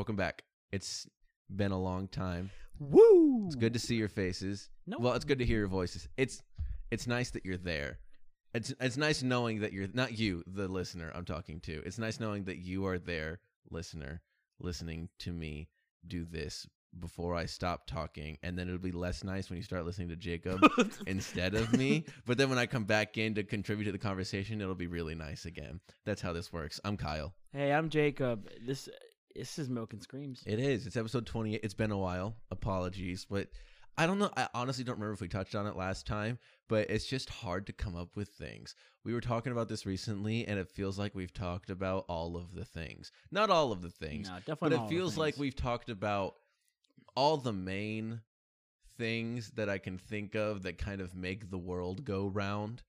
Welcome back. It's been a long time. Woo! It's good to see your faces. No. Well, it's good to hear your voices. It's it's nice that you're there. It's it's nice knowing that you're not you, the listener I'm talking to. It's nice knowing that you are there, listener, listening to me do this before I stop talking, and then it'll be less nice when you start listening to Jacob instead of me. But then when I come back in to contribute to the conversation, it'll be really nice again. That's how this works. I'm Kyle. Hey, I'm Jacob. This this is Milk and Screams. It is. It's episode 28. It's been a while. Apologies, but I don't know. I honestly don't remember if we touched on it last time, but it's just hard to come up with things. We were talking about this recently, and it feels like we've talked about all of the things. Not all of the things, No, but definitely. it feels like we've talked about all the main things that I can think of that kind of make the world go round.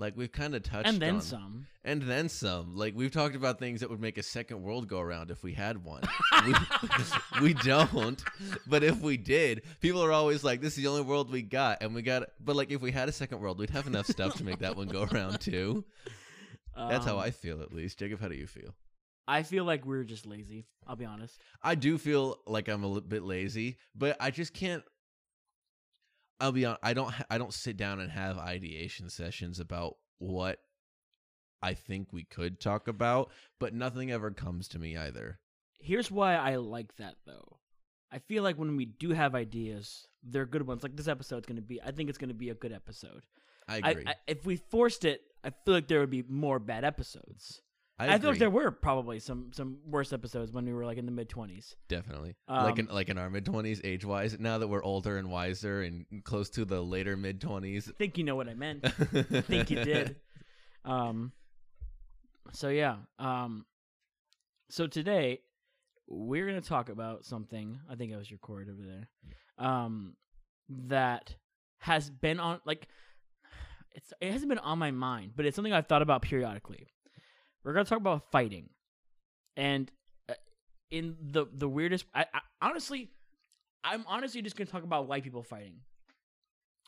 Like we've kind of touched and then on, some. and then some. Like we've talked about things that would make a second world go around if we had one. we, we don't, but if we did, people are always like, "This is the only world we got," and we got. But like, if we had a second world, we'd have enough stuff to make that one go around too. That's how Um, I feel, at least. Jacob, how do you feel? I feel like we're just lazy. I'll be honest. I do feel like I'm a little bit lazy, but I just can't. I'll be on. I don't. I don't sit down and have ideation sessions about what I think we could talk about, but nothing ever comes to me either. Here's why I like that though. I feel like when we do have ideas, they're good ones. Like this episode's gonna be. I think it's gonna be a good episode. I I, agree. I, if we forced it, I feel like there would be more bad episodes. I, I, feel like there were probably some some worse episodes when we were like in the mid twenties. definitely like in Um, like in our mid twenties, age wise. Now that we're older and wiser and close to the later mid twenties, I think you know what I meant. I think you did. Um. So yeah. Um. So today we're gonna talk about something. I think it was your cord over there. Um. That has been on like. It's it hasn't been on my mind, but it's something I've thought about periodically. We're gonna talk about fighting, and uh, in the the weirdest. I, I honestly, I'm honestly just gonna talk about white people fighting.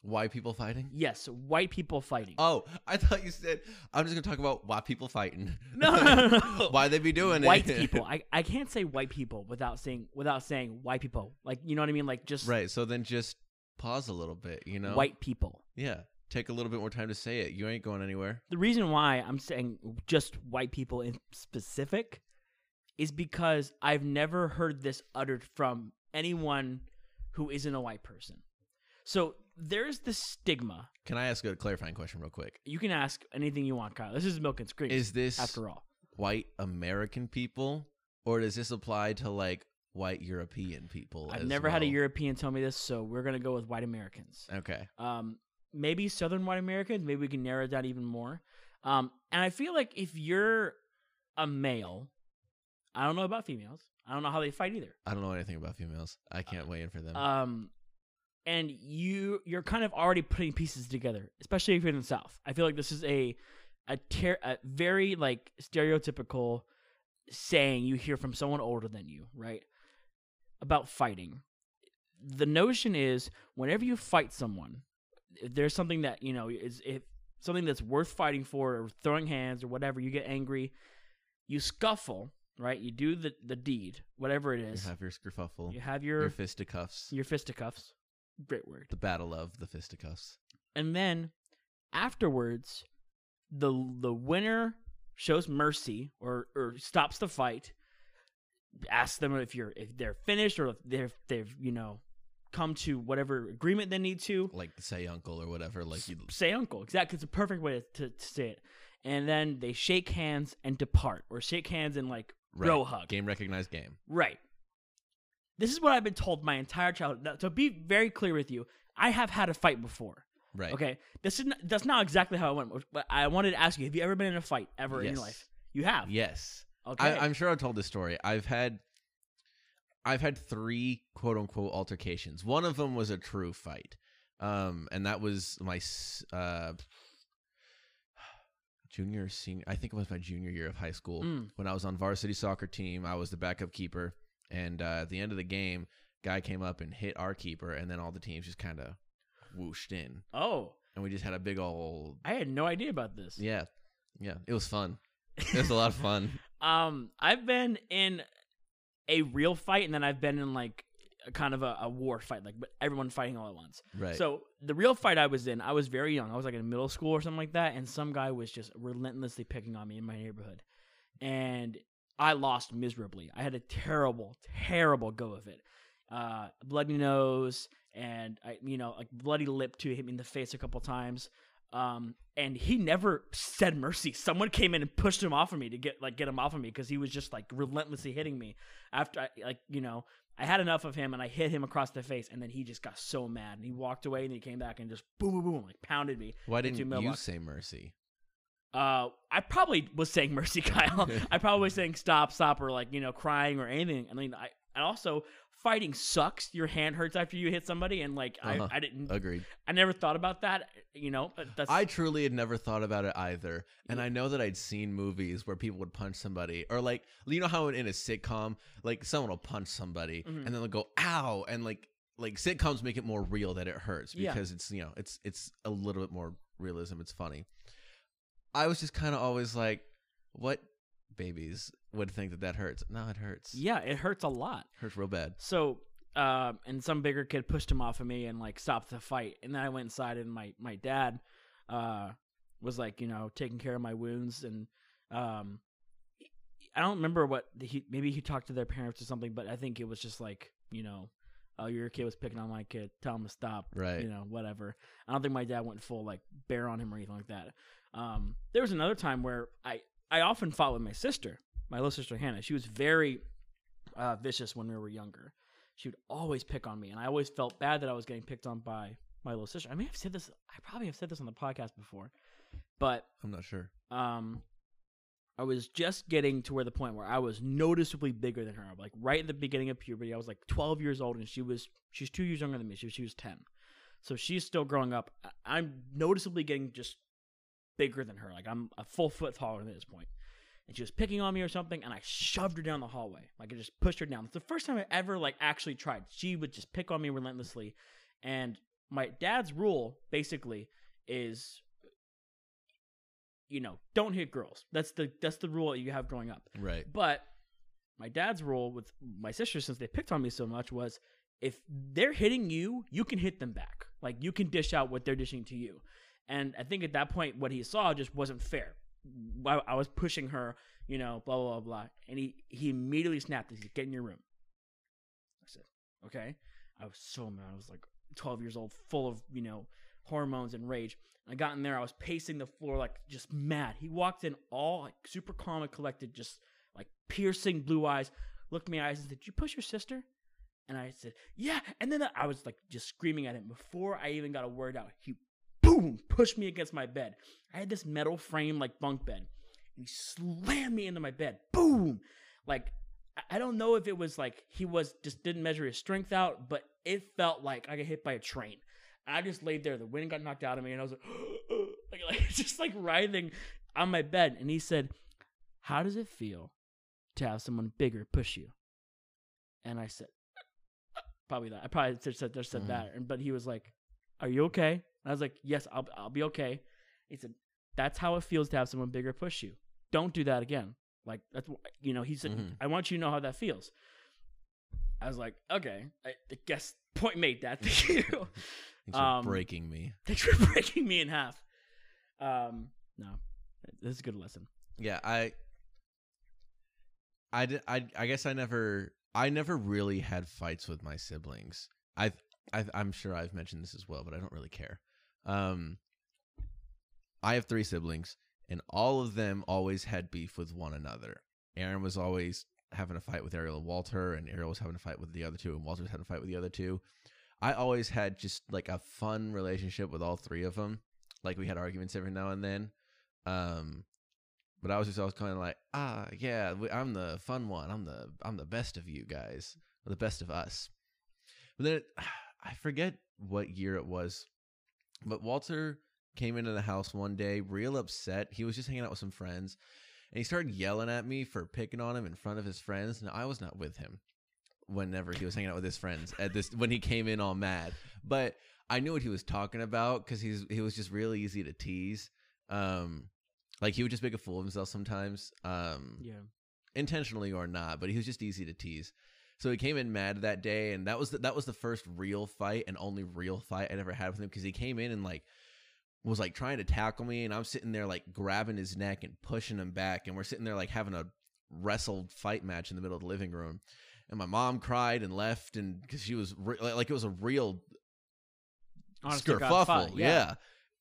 White people fighting? Yes, white people fighting. Oh, I thought you said I'm just gonna talk about white people fighting. No, no, no, no. why they be doing white it? people. I, I can't say white people without saying without saying white people. Like you know what I mean? Like just right. So then just pause a little bit. You know, white people. Yeah, take a little bit more time to say it. You ain't going anywhere. The reason why I'm saying just white people in specific is because I've never heard this uttered from anyone who isn't a white person. So there's the stigma. Can I ask a clarifying question real quick? You can ask anything you want, Kyle. This is milk and scream. Is this after all. white American people, or does this apply to like white European people? I've never had a? European tell me this, so we're gonna go with white Americans. Okay. um, maybe Southern white Americans. Maybe we can narrow it down even more. Um, and I feel like if you're a male, I don't know about females. I don't know how they fight either. I don't know anything about females. I can't weigh in for them. Um, and you you're kind of already putting pieces together, especially if you're in the South. I feel like this is a a, ter- a very like stereotypical saying you hear from someone older than you, right? About fighting. The notion is whenever you fight someone, if there's something that you know is if something that's worth fighting for, or throwing hands or whatever, you get angry, you scuffle, right? You do the the deed, whatever it is you have your skerfuffle, You have your, your fisticuffs, your fisticuffs. Great word. the battle of the fisticuffs. And then afterwards, the the winner shows mercy or or stops the fight. Asks them if you're if they're finished or if they've they've you know come to whatever agreement they need to. Like say uncle or whatever. Like you. Say uncle. Exactly. It's a perfect way to, to say it. And then they shake hands and depart, or shake hands and like Right. bro hug. Game recognized game. Right. This is what I've been told my entire childhood. Now, to be very clear with you, I have had a fight before. Right. Okay, this is not, that's not exactly how it went. But I wanted to ask you: Have you ever been in a fight ever in your life? You have. Yes. Okay. I, I'm sure I've told this story. I've had, I've had three quote unquote altercations. One of them was a true fight, um, and that was my uh, junior senior. I think it was my junior year of high school Mm. when I was on varsity soccer team. I was the backup keeper, and uh, at the end of the game, guy came up and hit our keeper, and then all the teams just kind of whooshed in, oh, and we just had a big old I had no idea about this. yeah, yeah. It was fun. It was a lot of fun. Um, I've been in a real fight, and then I've been in like a kind of a, a war fight, like but everyone fighting all at once. Right. So the real fight I was in, I was very young. I was like in middle school or something like that, and some guy was just relentlessly picking on me in my neighborhood, and I lost miserably. I had a terrible, terrible go of it. Uh, bloody nose and I, you know, like bloody lip too. Hit me in the face a couple times. Um, and he never said mercy. Someone came in and pushed him off of me to get like get him off of me because he was just like relentlessly hitting me. After I like you know I had enough of him and I hit him across the face and then he just got so mad and he walked away and he came back and just boom boom boom like pounded me. Why didn't you say mercy? Uh, I probably was saying mercy, Kyle. I probably was saying stop, stop, or like you know crying or anything. I mean, I and also fighting sucks. Your hand hurts after you hit somebody, and like Uh-huh. I, I didn't, Agreed. I never thought about that. You know, that's I truly had never thought about it either. And I know that I'd seen movies where people would punch somebody, or like, you know how in a sitcom, like someone will punch somebody Mhm. and then they'll go, ow. And like, like sitcoms make it more real that it hurts Yeah. because it's, you know, it's, it's a little bit more realism. It's funny. I was just kind of always like, what babies would think that that hurts? No, it hurts. yeah, it hurts a lot. Hurts real bad. So, uh, and some bigger kid pushed him off of me and like stopped the fight. And then I went inside, and my my dad uh, was like, you know, taking care of my wounds. And um, I don't remember what he maybe he talked to their parents or something, but I think it was just like, you know, oh, your kid was picking on my kid. Tell him to stop. Right. You know, whatever. I don't think my dad went full like bear on him or anything like that. Um, there was another time where I I often fought with my sister, my little sister Hannah. She was very uh, vicious when we were younger. She would always pick on me, and I always felt bad that I was getting picked on by my little sister. I may have said this. I probably have said this on the podcast before, but I'm not sure. um, I was just getting to where the point where I was noticeably bigger than her. Like right at the beginning of puberty, I was like 12 years old, and she was she's two years younger than me. She was, she was 10, so she's still growing up. I'm noticeably getting just bigger than her. Like I'm a full foot taller at this point. And she was picking on me or something, and I shoved her down the hallway. Like I just pushed her down. It's the first time I ever like actually tried. She would just pick on me relentlessly, and my dad's rule basically is you know, don't hit girls. That's the that's the rule you have growing up. Right. But my dad's rule with my sister, since they picked on me so much, was if they're hitting you, you can hit them back. Like you can dish out what they're dishing to you. And I think at that point, what he saw just wasn't fair. I, I was pushing her, you know, blah blah blah blah, and he he immediately snapped. He said, "Get in your room." I said, "Okay." I was so mad. I was like 12 years old, full of you know hormones and rage. I got in there. I was pacing the floor like just mad. He walked in all like super calm and collected, just like piercing blue eyes. Looked me in the eyes and said, "Did you push your sister?" And I said, "Yeah." And then I was like just screaming at him before I even got a word out. He boom pushed me against my bed. I had this metal frame like bunk bed, and he slammed me into my bed. Boom! Like I- don't know if it was like he was just didn't measure his strength out, but it felt like I got hit by a train. I just laid there. The wind got knocked out of me, and I was like, like, like just like writhing on my bed. And he said, "How does it feel to have someone bigger push you?" And I said, "Probably that." I probably just said just said Mhm. that. But he was like, "Are you okay?" And I was like, "Yes, I'll I'll be okay." He said, "That's how it feels to have someone bigger push you. Don't do that again." Like that's you know. He said, Mhm. "I want you to know how that feels." I was like, "Okay, I I guess point made, Dad. Thank you." Thanks for Um, breaking me. Thanks for breaking me in half. Um, no, this is a good lesson. Yeah, I, I, di- I, I guess I never, I never really had fights with my siblings. I, I, I'm sure I've mentioned this as well, but I don't really care. Um, I have three siblings, and all of them always had beef with one another. Aaron was always having a fight with Ariel and Walter, and Ariel was having a fight with the other two, and Walter was having a fight with the other two. I always had just like a fun relationship with all three of them. Like we had arguments every now and then. Um, but I was just always kind of like, ah, yeah, I'm the fun one. I'm the I'm the best of you guys, the best of us. But then it, I forget what year it was, but Walter came into the house one day, real upset. He was just hanging out with some friends, and he started yelling at me for picking on him in front of his friends. And I was not with him whenever he was hanging out with his friends at this when he came in all mad. But I knew what he was talking about because he's he was just really easy to tease. Um, like he would just make a fool of himself sometimes. Um, Yeah, intentionally or not, but he was just easy to tease. So he came in mad that day, and that was the, that was the first real fight and only real fight I'd ever had with him because he came in and like was like trying to tackle me, and I'm sitting there like grabbing his neck and pushing him back, and we're sitting there like having a wrestled fight match in the middle of the living room. And my mom cried and left, and because she was re- like, it was a real Honest skerfuffle. fight, yeah.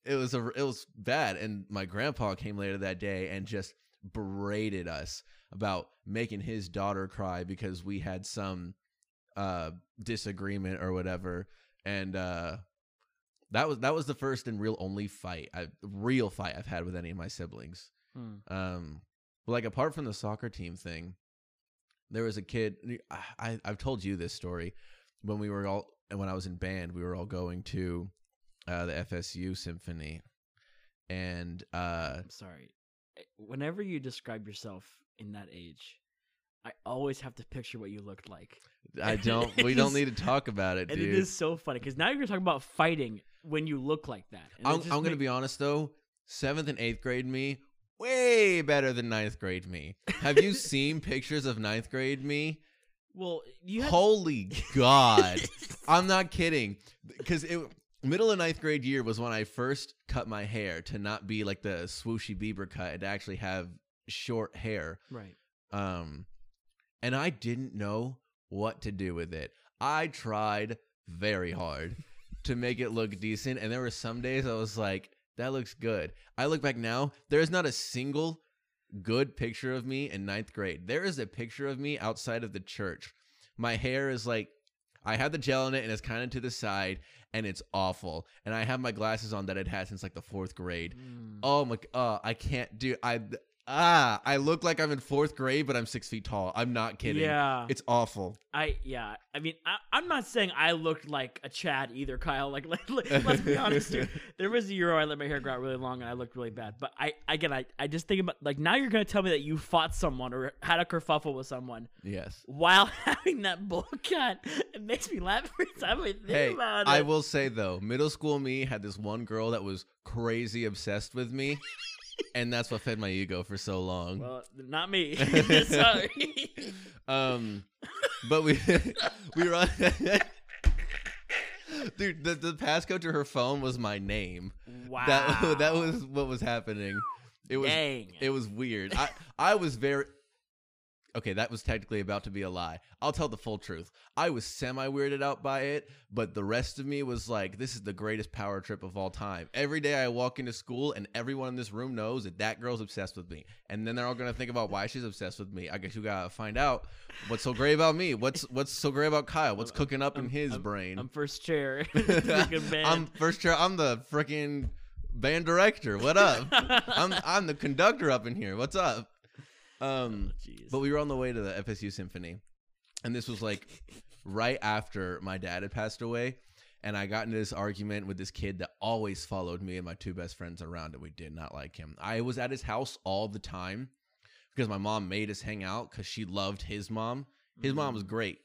It was a it was bad and my grandpa came later that day and just berated us about making his daughter cry because we had some uh disagreement or whatever and uh that was that was the first and real only fight I real fight I've had with any of my siblings. Hmm. Um, but like apart from the soccer team thing, there was a kid. I, I I've told you this story when we were all and when I was in band. We were all going to uh, the FSU symphony, and uh, I'm sorry. Eh, Whenever you describe yourself in that age, I always have to picture what you looked like. I don't. We don't need to talk about it, And dude. it is so funny because now you're talking about fighting when you look like that. I'm, I'm gonna make- be honest though. Seventh and eighth grade me, way better than ninth grade me. Have you seen pictures of ninth grade me? Well, you Holy God. I'm not kidding. Because it middle of ninth grade year was when I first cut my hair to not be like the swooshy Bieber cut and to actually have short hair. right. Um, and I didn't know what to do with it. I tried very hard to make it look decent, and there were some days I was like, "That looks good." I look back now, there is not a single good picture of me in ninth grade. There is a picture of me outside of the church. My hair is like, I have the gel in it, and it's kind of to the side, and it's awful. And I have my glasses on that I'd had since like the fourth grade. Mm. Oh my! Uh, I can't do. I ah. I look like I'm in fourth grade, but I'm six feet tall. I'm not kidding. Yeah, It's awful. I yeah. I mean, I, I'm not saying I looked like a Chad either, Kyle. Like, like, let's be honest here. There was a year I let my hair grow out really long and I looked really bad. But I again, I I just think about like now you're gonna tell me that you fought someone or had a kerfuffle with someone Yes. while having that bowl cut. It makes me laugh every time I think Hey, about it. I will say though, middle school me had this one girl that was crazy obsessed with me, and that's what fed my ego for so long. Well, not me. Sorry. um, but we we were on. Dude, the, the passcode to her phone was my name. wow. That that was what was happening. It was Dang. It was weird. I I was very Okay, that was technically about to be a lie. I'll tell the full truth. I was semi weirded out by it, but the rest of me was like, this is the greatest power trip of all time. Every day I walk into school and everyone in this room knows that that girl's obsessed with me. And then they're all going to think about why she's obsessed with me. I guess you got to find out what's so great about me. What's what's so great about Kyle? What's cooking up in I'm- his I'm- brain? I'm first chair. I'm first chair. I'm the freaking band director. What up? I'm I'm the conductor up in here. What's up? Um, Oh, but we were on the way to the FSU symphony, and this was like right after my dad had passed away, and I got into this argument with this kid that always followed me and my two best friends around, and we did not like him. I was at his house all the time because my mom made us hang out because she loved his mom. His mom was Mm. great.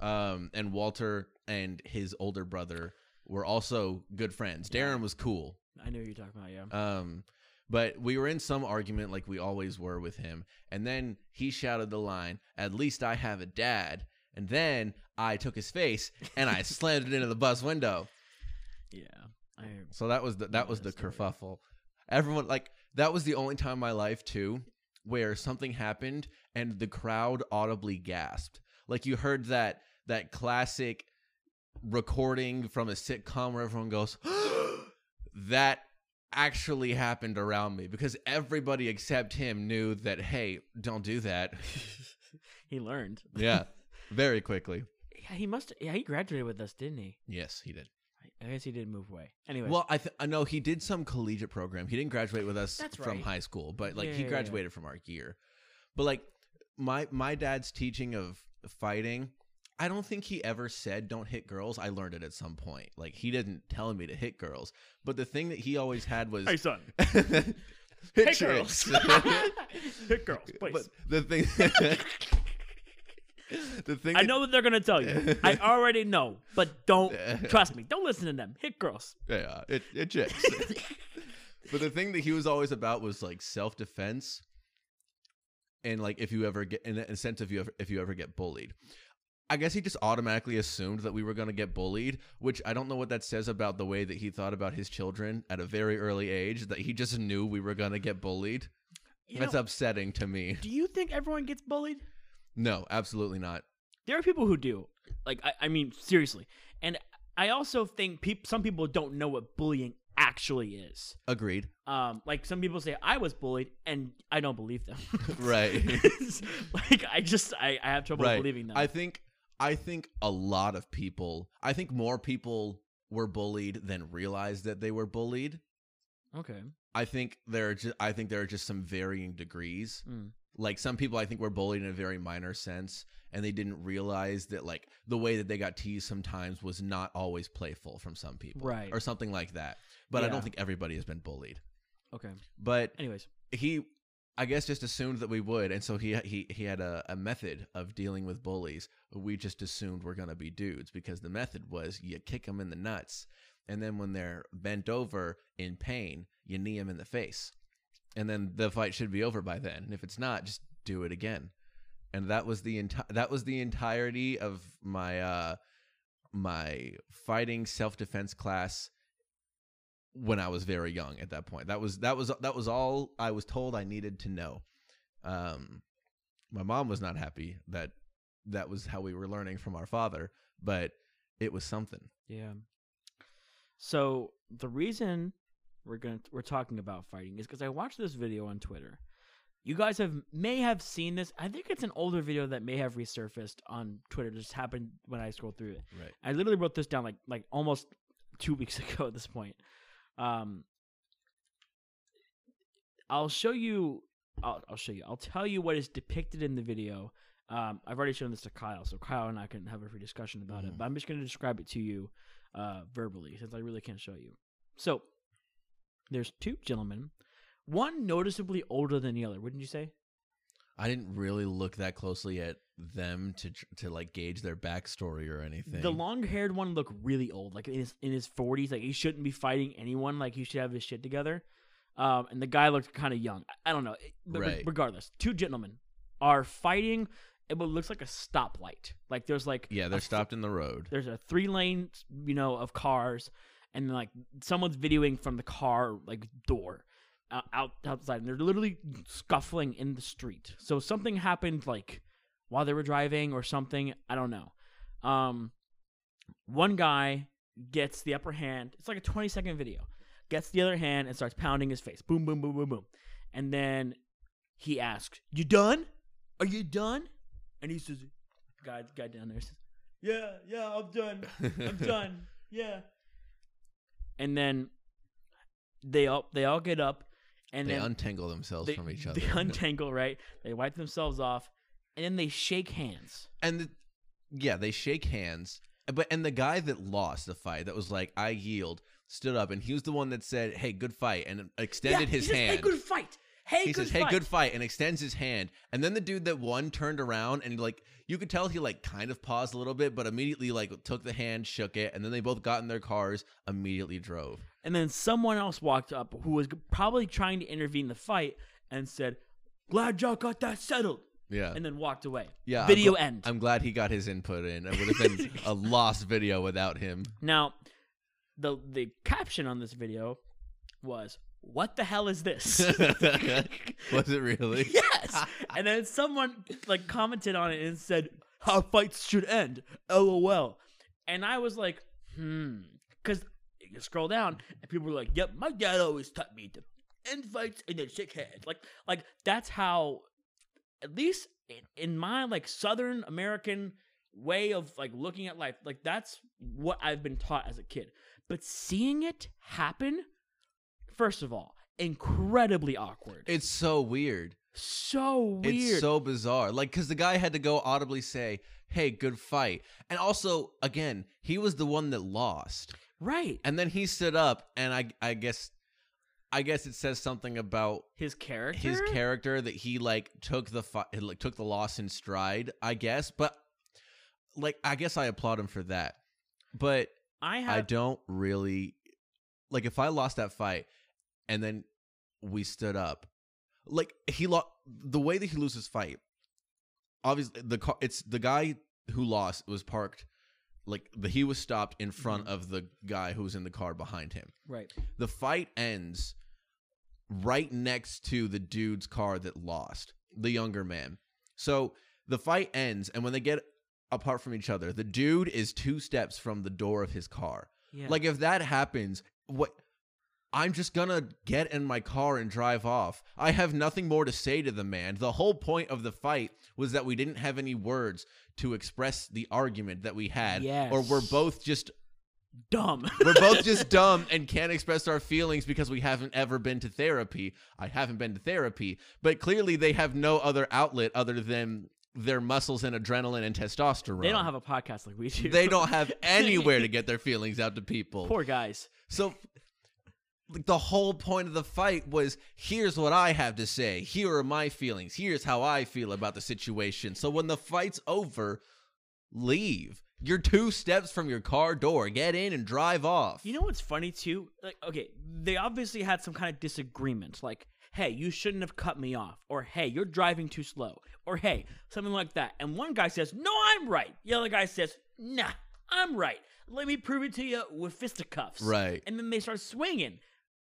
Um, and Walter and his older brother were also good friends. Darren was cool. I know you're talking about. Yeah. Um, but we were in some argument like we always were with him. And then he shouted the line, At least I have a dad. And then I took his face and I slammed it into the bus window. yeah. I. So that was the that was the story. kerfuffle. Everyone like that was the only time in my life too where something happened and the crowd audibly gasped. Like you heard that that classic recording from a sitcom where everyone goes that actually happened around me because everybody except him knew that hey, don't do that. he learned. yeah, very quickly. Yeah, he must. Yeah, he graduated with us, didn't he? Yes, he did. I- guess he did move away. Anyway. Well, I th- I know he did some collegiate program. He didn't graduate with us from high school, but like Yeah, he yeah, yeah. graduated from our year. But like my my dad's teaching of fighting, I don't think he ever said don't hit girls. I learned it at some point. Like he didn't tell me to hit girls, but the thing that he always had was hey, son. hit, Hit girls. Hit girls, please. but the thing the thing I that- know what they're gonna tell you. I already know, but don't trust me. Don't listen to them. Hit girls. Yeah, it it checks. but the thing that he was always about was like self defense. and like if you ever get in a sense if you ever if you ever get bullied. I guess he just automatically assumed that we were going to get bullied, which I don't know what that says about the way that he thought about his children at a very early age. That he just knew we were going to get bullied. You That's know, upsetting to me. do you think everyone gets bullied? No, absolutely not. There are people who do. Like, I, I mean, seriously. And I also think peop- some people don't know what bullying actually is. Agreed. Um, like some people say I was bullied, and I don't believe them. Right. Like I just I, I have trouble Right. believing them. I think I think a lot of people. I think more people were bullied than realized that they were bullied. okay. I think there are just I think there are just some varying degrees. Mm. Like some people I think were bullied in a very minor sense and they didn't realize that like the way that they got teased sometimes was not always playful from some people. Right. Or something like that. But I don't think everybody has been bullied. Okay. But Anyways. he I guess just assumed that we would, and so he he he had a, a method of dealing with bullies. We just assumed we're gonna be dudes because the method was you kick them in the nuts, and then when they're bent over in pain, you knee them in the face, and then the fight should be over by then. And if it's not, just do it again. And that was the entire that was the entirety of my uh my fighting self defense class when I was very young at that point. That was that was that was all I was told I needed to know. Um my mom was not happy that that was how we were learning from our father, but it was something. Yeah. So the reason we're gonna we're talking about fighting is because I watched this video on Twitter. You guys have may have seen this. I think it's an older video that may have resurfaced on Twitter. It Just happened when I scrolled through it. Right. I literally wrote this down like like almost two weeks ago at this point. Um, I'll show you. I'll, I'll show you. I'll tell you what is depicted in the video. Um, I've already shown this to Kyle, so Kyle and I can have a free discussion about it. Mhm. But I'm just going to describe it to you uh, verbally, since I really can't show you. So there's two gentlemen, one noticeably older than the other. Wouldn't you say? I didn't really look that closely at them to to like gauge their backstory or anything. The long-haired one looked really old, like in his in his forties. Like he shouldn't be fighting anyone. Like he should have his shit together. Um, and the guy looked kind of young. I, I don't know, but Right. regardless, two gentlemen are fighting. It what looks like a stoplight. Like there's like yeah, they're stopped in the road. There's a three lane, you know, of cars, and like someone's videoing from the car like door uh, out outside, and they're literally scuffling in the street. So something happened like while they were driving or something. I don't know. Um, one guy gets the upper hand. It's like a 20 second video. Gets the other hand and starts pounding his face. Boom, boom, boom, boom, boom. And then he asks, "You done? Are you done?" And he says, "Guy, guy down there says, yeah, yeah, I'm done. I'm done. Yeah." And then they all they all get up, and they untangle themselves they, from each other. They untangle, right? They wipe themselves off, and then they shake hands. and the, yeah, they shake hands. But and the guy that lost the fight, that was like, "I yield," stood up, and he was the one that said, "Hey, good fight," and extended Yeah, his he says, hand. Hey, good fight. Hey, he says, fight. "Hey, good fight," and extends his hand. And then the dude that won turned around and like you could tell he like kind of paused a little bit, but immediately like took the hand, shook it, and then they both got in their cars, immediately drove. And then someone else walked up who was probably trying to intervene the fight and said, "Glad y'all got that settled," Yeah, and then walked away. yeah. I'm Video gl- end. I'm glad he got his input in. It would have been a lost video without him. Now, the the caption on this video was, "What the hell is this?" was it really? yes. And then someone like commented on it and said, "How fights should end." LOL. And I was like, "Hmm," because you scroll down and people were like, "Yep, my dad always taught me to end fights and then shake hands." Like, like that's how, at least in, in my like Southern American way of like looking at life, like that's what I've been taught as a kid. But seeing it happen, first of all, incredibly awkward. It's so weird. so weird. It's so bizarre. Like, because the guy had to go audibly say, "Hey, good fight," and also, again, he was the one that lost, right. and then he stood up, and I, I guess, I guess it says something about His character. his character that he like took the fi- like took the loss in stride. I guess, but like, I guess I applaud him for that, but I I don't really like if I lost that fight and then we stood up. like he lost the way that he loses fight. Obviously, the car. It's the guy who lost was parked. Like the, he was stopped in front Mhm. of the guy who was in the car behind him. Right. The fight ends right next to the dude's car that lost, the younger man. So the fight ends, and when they get apart from each other, the dude is two steps from the door of his car. Yeah. Like if that happens, what I'm just gonna get in my car and drive off. I have nothing more to say to the man. The whole point of the fight was that we didn't have any words to express the argument that we had. Or we're both just dumb. we're both just dumb and can't express our feelings because we haven't ever been to therapy. I haven't been to therapy, but clearly they have no other outlet other than their muscles and adrenaline and testosterone. they don't have a podcast like we do. They don't have anywhere to get their feelings out to people. Poor guys. So like the whole point of the fight was here's what I have to say. Here are my feelings. Here's how I feel about the situation. So when the fight's over, leave. You're two steps from your car door. Get in and drive off. You know what's funny too? Like, okay, they obviously had some kind of disagreement. Like, hey, you shouldn't have cut me off, or hey, you're driving too slow, or hey, something like that. And one guy says, "No, I'm right." The other guy says, "Nah, I'm right. Let me prove it to you with fisticuffs." Right. And then they start swinging.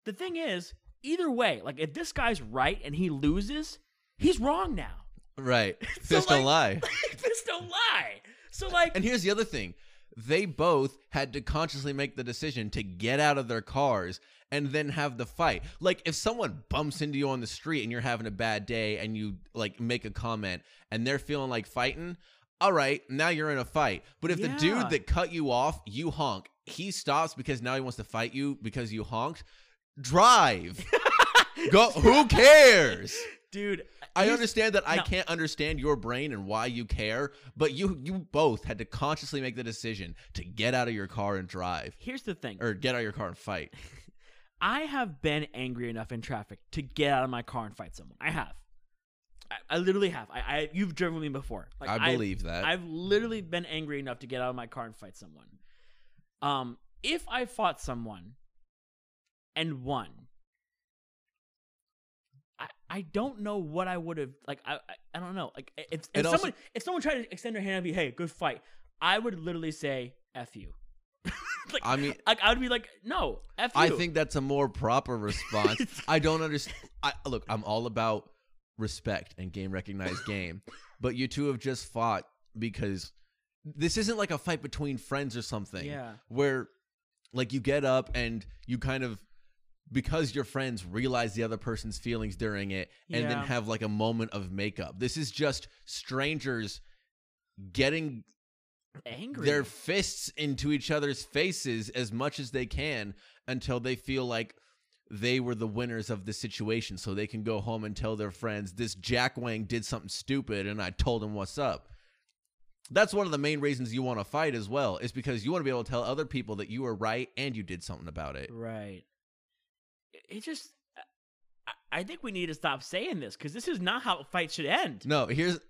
The thing is, either way, like if this guy's right and he loses, he's wrong now. Right. So, Fist don't lie. like, Fist don't lie. So like, And here's the other thing. They both had to consciously make the decision to get out of their cars and then have the fight. Like if someone bumps into you on the street and you're having a bad day and you like make a comment and they're feeling like fighting, all right, now you're in a fight. But if the dude that cut you off, you honk, he stops because now he wants to fight you because you honked, drive. Go who cares? dude, I understand that I no. can't understand your brain and why you care, but you you both had to consciously make the decision to get out of your car and drive, Here's the thing. or get out of your car and fight. I have been angry enough in traffic to get out of my car and fight someone. I have. I, I literally have. I, I you've driven me before. Like, I I've- believe that. I've literally been angry enough to get out of my car and fight someone. Um, if I fought someone and won, I I don't know what I would have like. I I, I don't know. Like if, if also- someone if someone tried to extend their hand and be, hey, good fight, I would literally say, f you. like I mean, like I would be like, no, f you. I think that's a more proper response. I don't understand. I look, I'm all about respect and game recognized game, but you two have just fought because this isn't like a fight between friends or something. Yeah. where like you get up and you kind of because your friends realize the other person's feelings during it and then have like a moment of makeup. This is just strangers getting angry. their fists into each other's faces as much as they can until they feel like they were the winners of the situation so they can go home and tell their friends this Jack Wang did something stupid and I told him what's up. That's one of the main reasons you want to fight as well, is because you want to be able to tell other people that you were right and you did something about it. Right. It- just. I- think we need to stop saying this because this is not how a fight should end. No, here's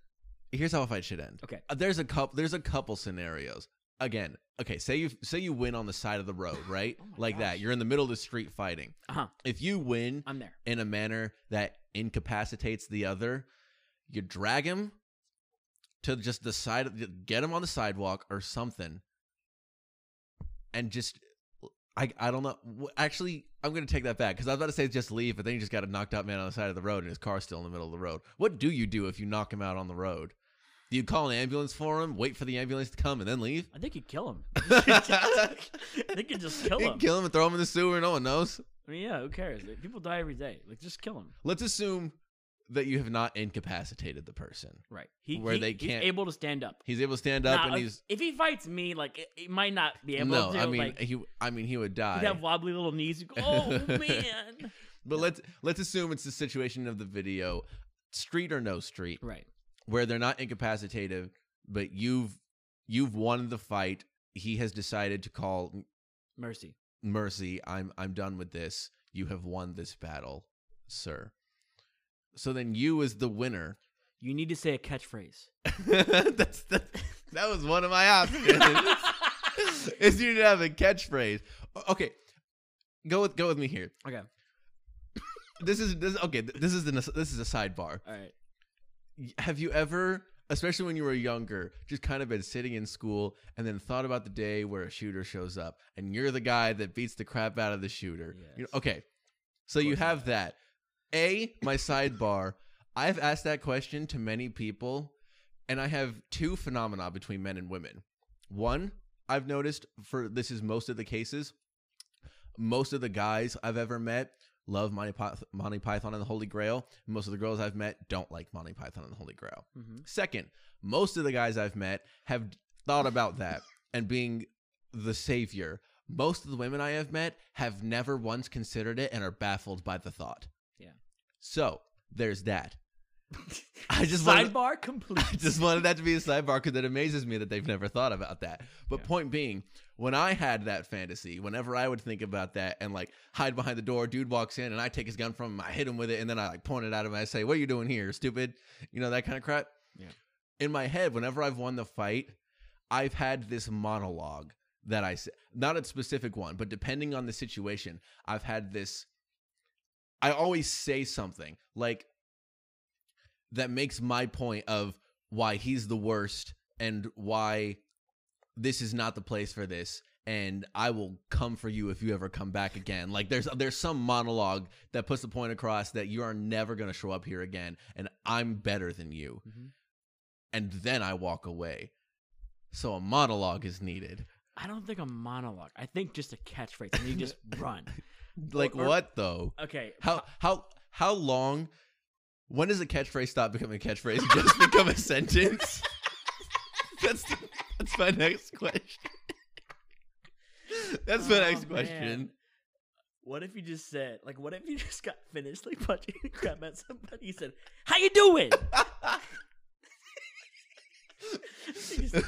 here's how a fight should end. Okay. Uh, there's a couple there's a couple scenarios. Again, okay, say you say you win on the side of the road, right? Oh like that. You're in the middle of the street fighting. Uh huh. If you win I'm there. in a manner that incapacitates the other, you drag him to just the side of get him on the sidewalk or something and just I, I don't know. Actually, I'm going to take that back because I was about to say just leave, but then you just got a knocked out man on the side of the road and his car's still in the middle of the road. What do you do if you knock him out on the road? Do you call an ambulance for him, wait for the ambulance to come, and then leave? I think you kill him. I think you just kill him. kill him and throw him in the sewer. No one knows. I mean, yeah, who cares? People die every day. Like, just kill him. Let's assume that you have not incapacitated the person. Right. He, Where he- they can't- able to stand up. He's able to stand up Now, and if- he's if he fights me, like it, he might not be able no. to. I mean, like, he. I mean, he would he'd die. have wobbly little knees. He'd go, oh man. But let's let's assume it's the situation of the video, street or no street, right. where they're not incapacitated, but you've you've won the fight. He has decided to call Mercy. mercy. I'm I'm done with this. You have won this battle, sir. So then you as the winner. You need to say a catchphrase. That's that, that was one of my options. is you need to have a catchphrase. Okay, go with go with me here. Okay. this is this okay. This is the this is a sidebar. All right. Have you ever, especially when you were younger, just kind of been sitting in school and then thought about the day where a shooter shows up and you're the guy that beats the crap out of the shooter? You know, okay, so you course I have have. that. A, my sidebar. I've asked that question to many people, and I have two phenomena between men and women. One, I've noticed for this is most of the cases, most of the guys I've ever met love Monty, Pyth- Monty Python and the Holy Grail. Most of the girls I've met don't like Monty Python and the Holy Grail. Mm-hmm. Second, most of the guys I've met have thought about that and being the savior. Most of the women I have met have never once considered it and are baffled by the thought. So there's that. I just wanted, Sidebar complete. I just wanted that to be a sidebar because it amazes me that they've never thought about that. But Yeah. point being, when I had that fantasy, whenever I would think about that and like hide behind the door, dude walks in and I take his gun from him, I hit him with it, and then I like point it at him. And I say, "What are you doing here, stupid?" You know that kind of crap. Yeah. In my head, whenever I've won the fight, I've had this monologue that I say, not a specific one, but depending on the situation, I've had this. I always say something like that makes my point of why he's the worst and why this is not the place for this and I will come for you if you ever come back again. Like there's there's some monologue that puts the point across that you are never going to show up here again and I'm better than you. Mhm. And then I walk away. So a monologue is needed. I don't think a monologue. I think just a catchphrase, and you just run. Like Or- or- what though? Okay. How how how long when does a catchphrase stop becoming a catchphrase and just become a sentence? that's that's my next question. That's my Oh, next question. man. What if you just said, like, what if you just got finished, like, punching the crap at somebody? You said, "How you doing?"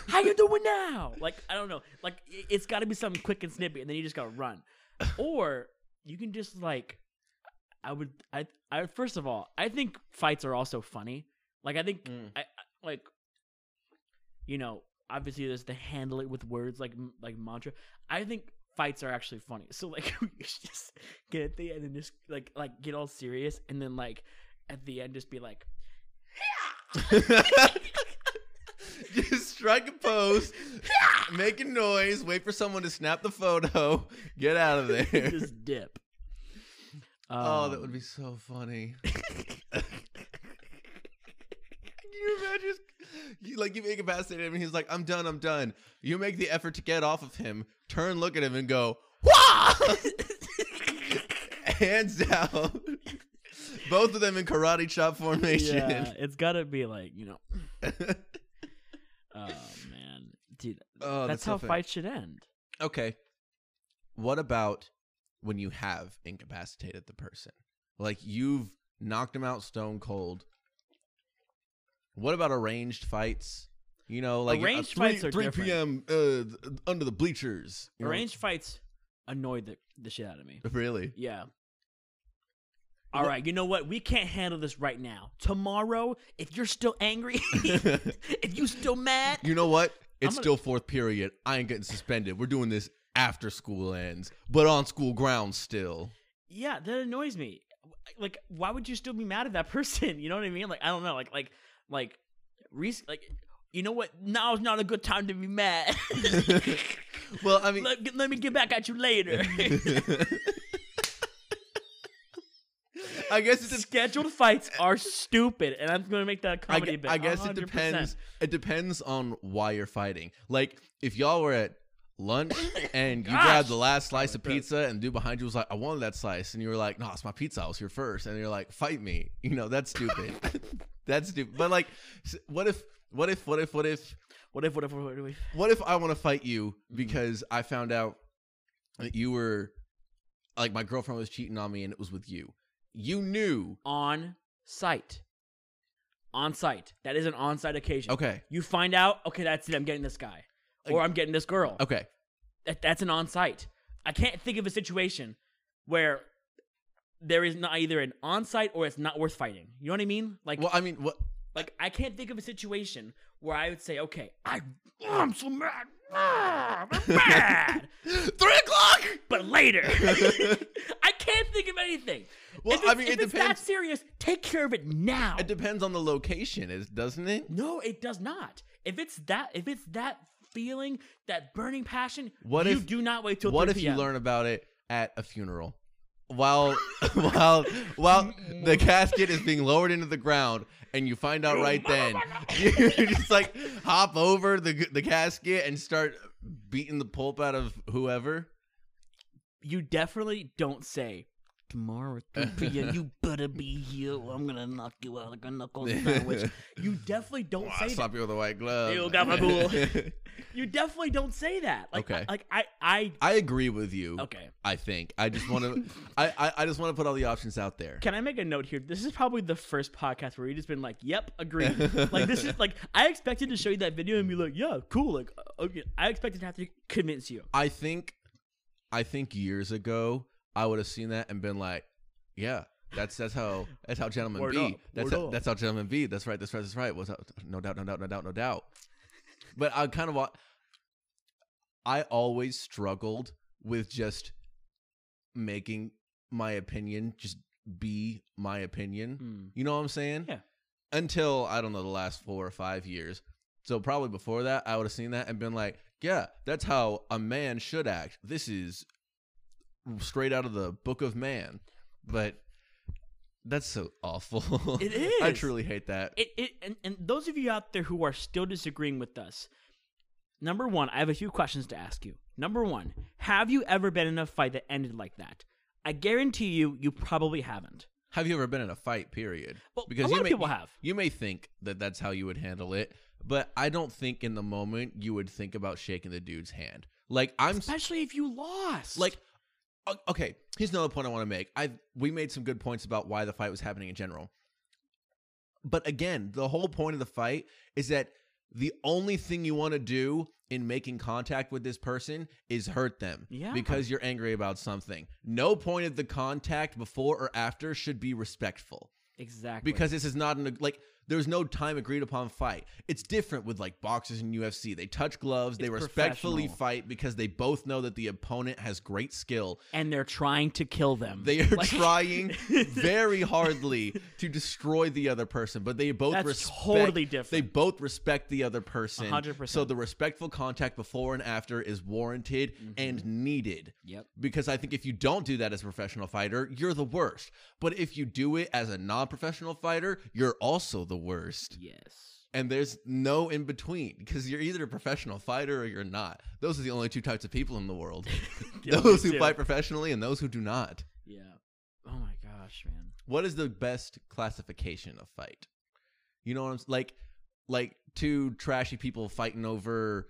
How you doing now? Like, I don't know. Like, it's got to be something quick and snippy, and then you just gotta run. Or you can just like, I would, I, I. First of all, I think fights are also funny. Like, I think, Mm. I, I like, you know, obviously there's the handle it with words like like mantra. I think fights are actually funny. So like should just get at the end and just like like get all serious and then like at the end just be like just strike a pose, make a noise, wait for someone to snap the photo, get out of there. just dip. oh, that Um, would be so funny. Can you imagine? You, like you make a pass at him, and he's like, "I'm done, I'm done." You make the effort to get off of him, turn, look at him, and go, "Wah!" Hands down. Both of them in karate chop formation. Yeah, it's got to be like you know. Dude, oh, that's so how fights should end. Okay. What about when you have incapacitated the person? Like you've knocked him out stone cold. What about arranged fights? You know, like Arranged 3, fights are 3 different. p.m. Uh, under the bleachers. you know? Arranged fights annoyed the the shit out of me. Really? Yeah. All right, you know what? We can't handle this right now. Tomorrow, if you're still angry, if you still mad, you know what? It's gonna- still fourth period. I ain't getting suspended. We're doing this after school ends, but on school grounds still. yeah, that annoys me. Like, why would you still be mad at that person? You know what I mean? Like, I don't know. Like, like, like, Reese, like, you know what? Now's not a good time to be mad. Well, I mean, let, let me get back at you later. I guess it's just Scheduled fights are stupid, and I'm going to make that a I, comedy gu- bit. I guess it 100%. depends. It depends on why you're fighting. Like if y'all were at lunch and you Gosh. grabbed the last slice of like pizza and dude behind you was like, "I wanted that slice," and you were like, "No, it's my pizza. I was here first. and you're like, "Fight me." You know that's stupid. that's stupid. But like, what if? What if? What if? What if? What if, what if, what if, What if I want to fight you Mm-hmm. because I found out that you were like my girlfriend was cheating on me and it was with you. You knew. on site. On site. That is an on site occasion. Okay. You find out, okay, that's it. I'm getting this guy, or I'm getting this girl. Okay. That, that's an on site. I can't think of a situation where there is not either an on site or it's not worth fighting. You know what I mean? Like, Well, I mean, what? like I can't think of a situation where I would say, okay, I, oh, I'm so mad, Ah, I'm mad, Three o'clock. but later. Can't think of anything. Well, if it's, I mean, if it it's that serious, take care of it now. It depends on the location, is doesn't it? no, it does not. If it's that, if it's that feeling, that burning passion, What you if- do not wait till. What 3 if you learn about it at a funeral? While while while the casket is being lowered into the ground and you find out right then, you just like hop over the the casket and start beating the pulp out of whoever. You definitely don't say. Tomorrow at 3 p.m. you better be here or I'm gonna knock you out like a knuckle sandwich. You definitely don't Oh, say that. slap you with a white glove. You got my cool. You definitely don't say that. Like, Okay. I, like I, I, I agree with you. okay. I think I just want to. I, I I just want to put all the options out there. Can I make a note here? This is probably the first podcast where you just been like, "Yep, agree. like this is like I expected to show you that video and be like, "Yeah, cool." Like, uh, okay. I expected to have to convince you. I think, I think years ago I would have seen that and been like, yeah, that's that's how that's how gentlemen Word be. up, That's word how, up. that's how gentlemen be. That's right. That's right. That's right. What's up? No doubt. No doubt. No doubt. No doubt. But I kind of I always struggled with just making my opinion just be my opinion. Hmm. You know what I'm saying? Yeah. Until I don't know the last four or five years. So probably before that, I would have seen that and been like, "Yeah, that's how a man should act. This is straight out of the Book of Man." But that's so awful. It I truly hate that. It, it and, and those of you out there who are still disagreeing with us, number one, I have a few questions to ask you. Number one, have you ever been in a fight that ended like that? I guarantee you, you probably haven't. Have you ever been in a fight? Period. Well, because a you lot of may, people have. You may think that that's how you would handle it, but I don't think in the moment you would think about shaking the dude's hand. Like I'm Especially if you lost. like okay here's another point i want to make i we made some good points about why the fight was happening in general but again the whole point of the fight is that the only thing you want to do in making contact with this person is hurt them Yeah. because you're angry about something no point of the contact before or after should be respectful exactly. because this is not an like there's no time agreed upon fight. It's different with like boxers and UFC. They touch gloves, they It's respectfully fight because they both know that the opponent has great skill. and they're trying to kill them. They are Like- trying very hardly to destroy the other person, but they both That's respect totally different. They both respect the other person. 100%. So the respectful contact before and after is warranted mm-hmm. and needed. Yep. Because I think if you don't do that as a professional fighter, you're the worst. But if you do it as a non-professional fighter, you're also the worst. Yes. And there's no in between because you're either a professional fighter or you're not. Those are the only two types of people in the world. The those who two. fight professionally and those who do not. Yeah. Oh my gosh, man. What is the best classification of fight? You know what I'm like like two trashy people fighting over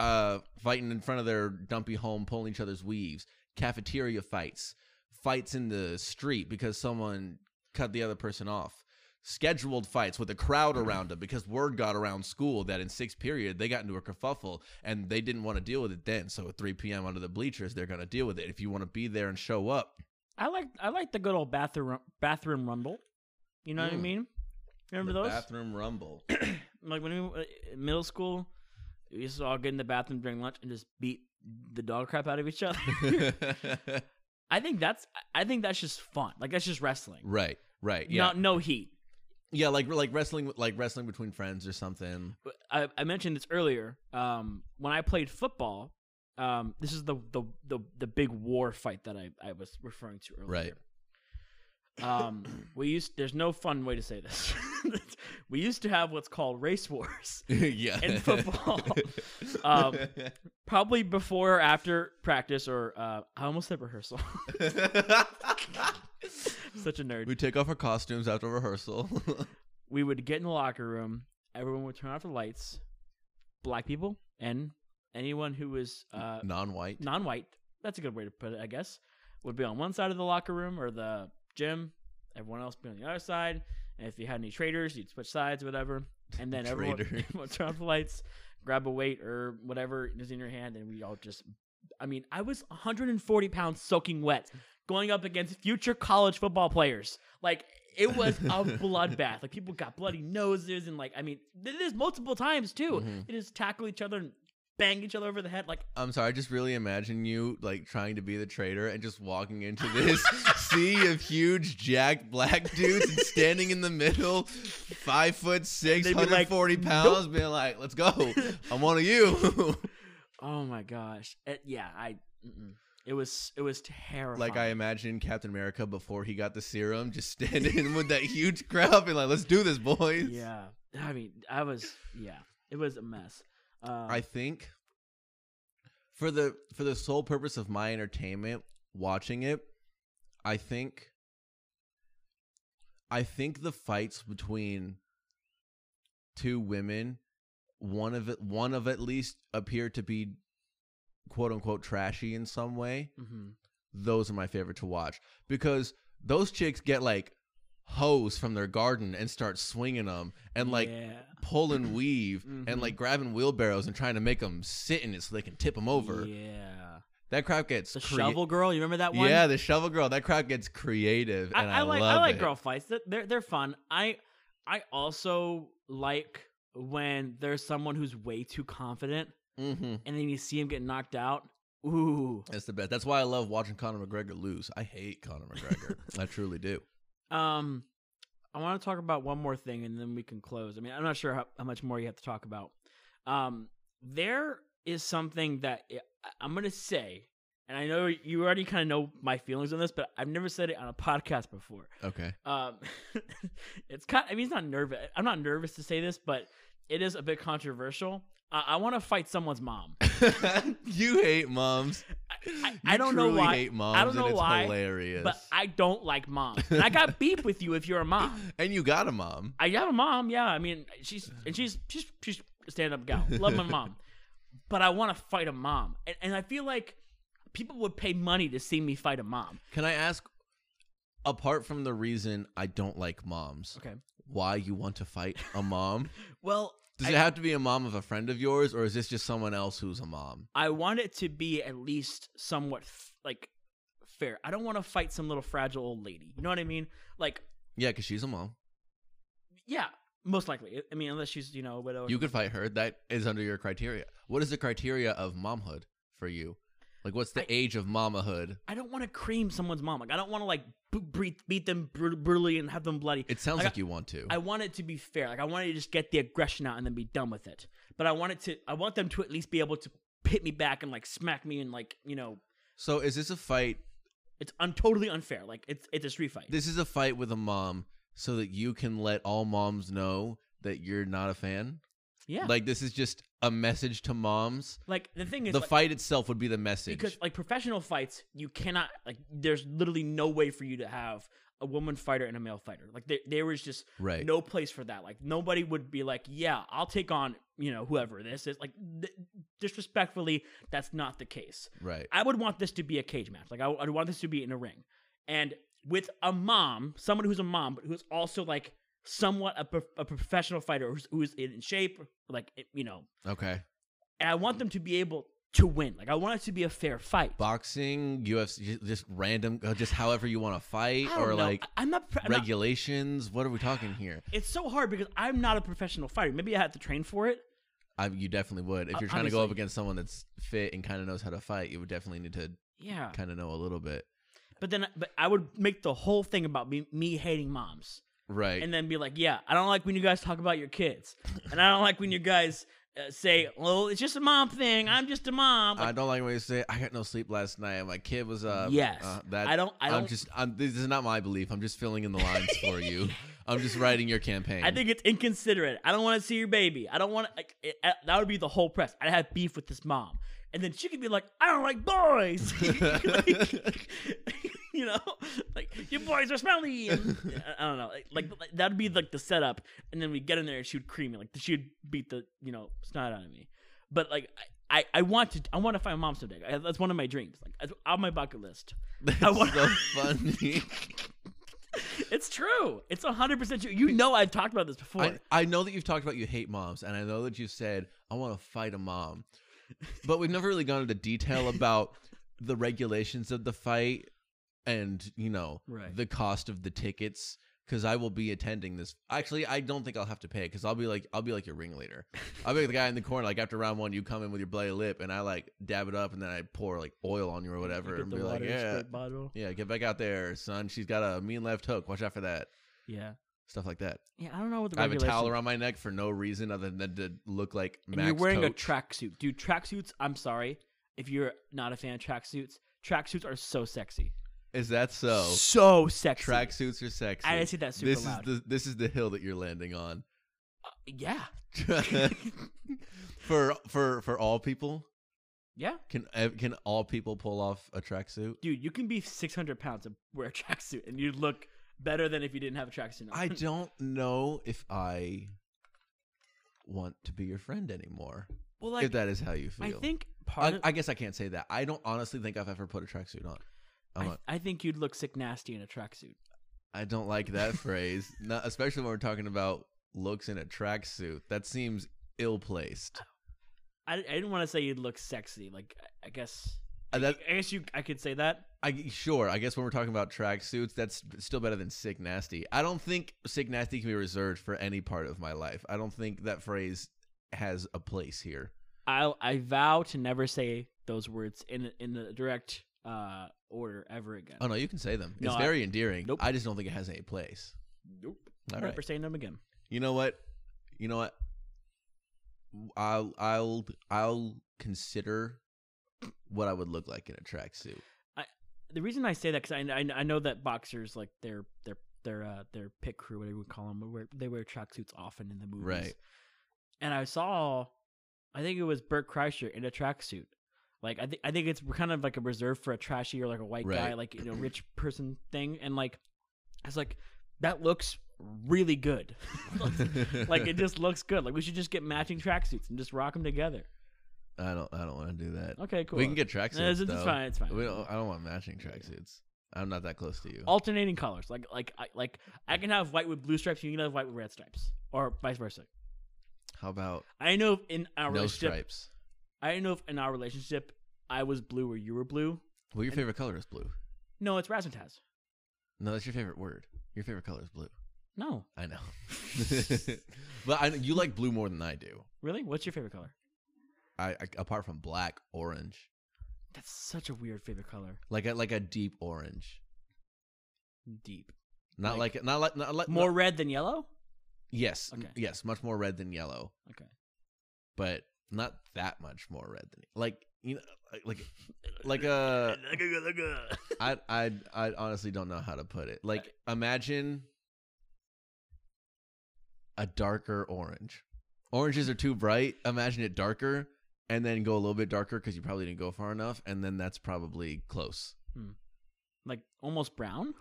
uh fighting in front of their dumpy home pulling each other's weaves, cafeteria fights, fights in the street because someone cut the other person off. Scheduled fights with a crowd around them because word got around school that in sixth period they got into a kerfuffle and they didn't want to deal with it then. So at 3 p.m. under the bleachers, they're going to deal with it. If you want to be there and show up, I like I like the good old bathroom bathroom rumble. You know what I Mm. mean? Remember the those? bathroom rumble. like when we were in middle school, we used to all get in the bathroom during lunch and just beat the dog crap out of each other. I think that's I think that's just fun. Like that's just wrestling. right, right, yeah, no heat. Yeah, like like wrestling, like wrestling between friends or something. I, I mentioned this earlier. Um, when I played football, um, this is the, the the the big war fight that I, I was referring to earlier. Right. Um, we used there's no fun way to say this. we used to have what's called race wars, yeah, In football. Um, probably before or after practice, or uh, I almost said rehearsal. Such a nerd. we take off our costumes after rehearsal. we would get in the locker room. Everyone would turn off the lights. Black people and anyone who was uh, Non-white. non-white. That's a good way to put it, I guess. Would be on one side of the locker room or the gym. Everyone else be on the other side. And if you had any traders, you'd switch sides, whatever. And then everyone would turn off the lights, grab a weight or whatever is in your hand, and we all just. I mean, I was 140 pounds soaking wet, going up against future college football players. Like it was a bloodbath. Like people got bloody noses, and like I mean, it is multiple times too. Mhm. They just tackle each other and bang each other over the head. Like I'm sorry, I just really imagine you like trying to be the traitor and just walking into this sea of huge jack black dudes and standing in the middle, five foot six, they'd be like, 140 pounds, being like, "Let's go, I'm one of you." oh my gosh, It- yeah, I. Mm-mm. It was it was terrifying. like I imagine Captain America before he got the serum, just standing with that huge crowd, being like, "Let's do this, boys." yeah, I mean, I was yeah, it was a mess. Um, I think for the for the sole purpose of my entertainment watching it, I think I think the fights between two women, one of it one of at least appear to be quote unquote trashy in some way. mhm. Those are my favorite to watch because those chicks get like hose from their garden and start swinging them and like yeah. pull and weave Mhm. and like grabbing wheelbarrows and trying to make them sit in it so they can tip them over. Yeah, That crap gets the crea- shovel girl. You remember that one? Yeah, the shovel girl. That crap gets creative, I, I, I like I like it. girl fights. They're- They're they're fun. I I also like when there's someone who's way too confident Mm-hmm. and then you see him get knocked out. Ooh. That's the best. That's why I love watching Conor McGregor lose. I hate Conor McGregor. I truly do. Um, I want to talk about one more thing, and then we can close. I mean, I'm not sure how, how much more you have to talk about. Um, there is something that I'm gonna say, and I know you already kind of know my feelings on this, but I've never said it on a podcast before. Okay. Um, it's kind. I mean, it's not nervous. I'm not nervous to say this, but it is a bit controversial. I, I want to fight someone's mom. you hate moms. I, You I don't know why. Hate moms, I don't know why, Hilarious. but I don't like moms. And I got beef with you if you're a mom. and you got a mom. I have a mom, yeah. I mean, she's and she's she's she's a stand up gal. Love my mom, but I want to fight a mom, and, and I feel like people would pay money to see me fight a mom. Can I ask, apart from the reason I don't like moms, Okay. why you want to fight a mom? Well, Does I, it have to be a mom of a friend of yours, or is this just someone else who's a mom? I want it to be at least somewhat f- like fair. I don't want to fight some little fragile old lady. You know what I mean? Like, Yeah, because she's a mom. yeah, most likely. I mean, unless she's you know a widow. You could fight her. That is under your criteria. What is the criteria of momhood for you? Like, what's the I- age of mamahood? I don't want to cream someone's mom. Like, I don't want to like b- beat beat them brut- brutally and have them bloody. It sounds Like, like, you want to. I want it to be fair. Like I want to just get the aggression out and then be done with it. But I want it to. I want them to at least be able to hit me back and like smack me and like you know so, is this a fight? it's un- totally unfair. Like it's it's a street fight. This is a fight with a mom, so that you can let all moms know that you're not a fan. Yeah. Like, this is just a message to moms. Like the thing is, The like, fight itself would be the message. because like professional fights, you cannot like. There's literally no way for you to have a woman fighter and a male fighter. Like there, there was just right. no place for that. Like nobody would be like, yeah, I'll take on you know whoever this is. Like th- disrespectfully, that's not the case. Right. I would want this to be a cage match. Like I, would want this to be in a ring, and with a mom, someone who's a mom, but who's also like somewhat a, pro- a professional fighter who's, who's in shape, like you know. Okay. And I want them to be able to win. Like I want it to be a fair fight. Boxing, UFC, just random, uh, just however you want to fight, or know. like I'm not. I'm not- regulations. What are we talking here? it's so hard because I'm not a professional fighter. Maybe I have to train for it. I, you definitely would. If you're trying to go up against someone that's fit and kind of knows how to fight, you would definitely need to Yeah. kind of know a little bit. But then, but I would make the whole thing about me, me hating moms, Right. and then be like, "Yeah, I don't like when you guys talk about your kids, and I don't like when you guys uh, say, well, it's just a mom thing. I'm just a mom.' I don't like when you say I got no sleep last night. My kid was up. Yes. uh, that I don't. I I'm just. I'm, this is not my belief. I'm just filling in the lines for you. I'm just writing your campaign. I think it's inconsiderate. I don't want to see your baby. I don't want to. Like it, uh, that would be the whole press. I'd have beef with this mom, and then she could be like, "I don't like boys." Like, you know, like your boys are smelly. And, I don't know. Like, like that'd be like the setup, and then we get in there, and she would cream me. Like she would beat the you know snot out of me. But like. I, I want to I want to find my mom someday. I, that's one of my dreams. Like on my bucket list. That's I want- so funny. It's true. It's hundred percent true. You know I've talked about this before. I, I know that you've talked about you hate moms, and I know that you've said I want to fight a mom, but we've never really gone into detail about the regulations of the fight and you know Right. the cost of the tickets because I will be attending this. Actually, I don't think I'll have to pay because I'll be like I'll be like your ringleader. I'll be like the guy in the corner. Like after round one, you come in with your bloody lip, and I like dab it up, and then I pour like oil on you or whatever, and be like, yeah, bottle. yeah, get back out there, son. She's got a mean left hook. Watch out for that. Yeah. Stuff like that. Yeah, I don't know what the I have a towel around my neck for no reason other than to look like and Max you're wearing a tracksuit, dude. Tracksuits. I'm sorry if you're not a fan of tracksuits. Tracksuits are so sexy. Is that so? So sexy. Tracksuits are sexy. I didn't say that super this loud. is the this is the hill that you're landing on. Uh, yeah. for for for all people, Yeah. can ev- can all people pull off a tracksuit? Dude, you can be 600 pounds and wear a tracksuit, and you look better than if you didn't have a tracksuit. on. I don't know if I want to be your friend anymore. well, like, if that is how you feel, I think part I, of, I guess I can't say that. I don't honestly think I've ever put a tracksuit on. I, not, I think you'd look sick nasty in a tracksuit. I don't like that phrase, not, especially when we're talking about looks in a tracksuit. That seems ill placed. I, I didn't want to say you'd look sexy. Like, I- I guess. Uh, that I guess you. I could say that. I sure. I guess when we're talking about tracksuits, that's still better than sick nasty. I don't think sick nasty can be reserved for any part of my life. I don't think that phrase has a place here. I I vow to never say those words in in the direct uh order ever again. Oh no, you can say them. No, it's I- very endearing. Nope. I just don't think it has any place. Nope. All Never right. saying them again. You know what? You know what? I'll I'll I'll consider what I would look like in a tracksuit. The reason I say that because I, I I know that boxers like their their their uh their pit crew whatever we call them wear, they wear tracksuits often in the movies. Right. And I saw, I think it was Bert Kreischer in a tracksuit. Like I think I think it's kind of like a reserve for a trashy or like a white guy, like you know, rich person thing. And like, I was like, that looks really good. like it just looks good. Like we should just get matching tracksuits and just rock them together. I don't I don't want to do that. Okay, cool. We can get tracksuits. No, it's, it's though. fine. It's fine. We don't, I don't want matching tracksuits. I'm not that close to you. Alternating colors, like like I, like I can have white with blue stripes. You can have white with red stripes, or vice versa. How about I know if in our no relationship, stripes? I don't know if in our relationship I was blue or you were blue. Well, your And- favorite color is blue. No, it's razzmatazz. No, that's your favorite word. Your favorite color is blue. No, I know. but I, you like blue more than I do. really. What's your favorite color? I, I apart from black, orange, That's such a weird favorite color. like a like a deep orange. Deep. Not like, not like not like More not- red than yellow. yes, Okay. yes, much more red than yellow, Okay. but not that much more red than like you know like like a I I I honestly don't know how to put it. Like imagine a darker orange. Oranges are too bright. Imagine it darker and then go a little bit darker cuz you probably didn't go far enough and then that's probably close. like almost brown.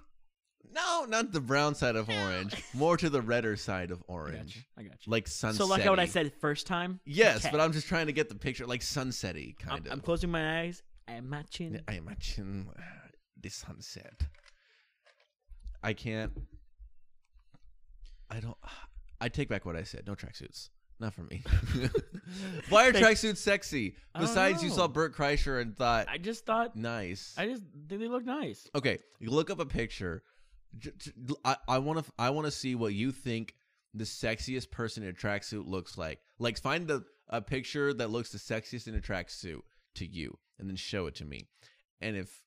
No, not the brown side of orange. More to the redder side of I got orange. you. I got you. Like sunset. so like what I said first time. Yes, Okay. but I'm just trying to get the picture like sunsetty I'm, kind I'm closing my eyes. I'm matching. I imagine uh, the sunset. I can't. I don't. I take back what I said. No tracksuits. Not for me. Why are tracksuits sexy? I don't Besides, you saw. Bert Kreischer and thought, I just thought. nice. I just think they look nice. okay, you look up a picture. J- j- I, I want to. I want to see what you think the sexiest person in a tracksuit looks like. Like, find the a picture that looks the sexiest in a tracksuit to you, and then show it to me. And if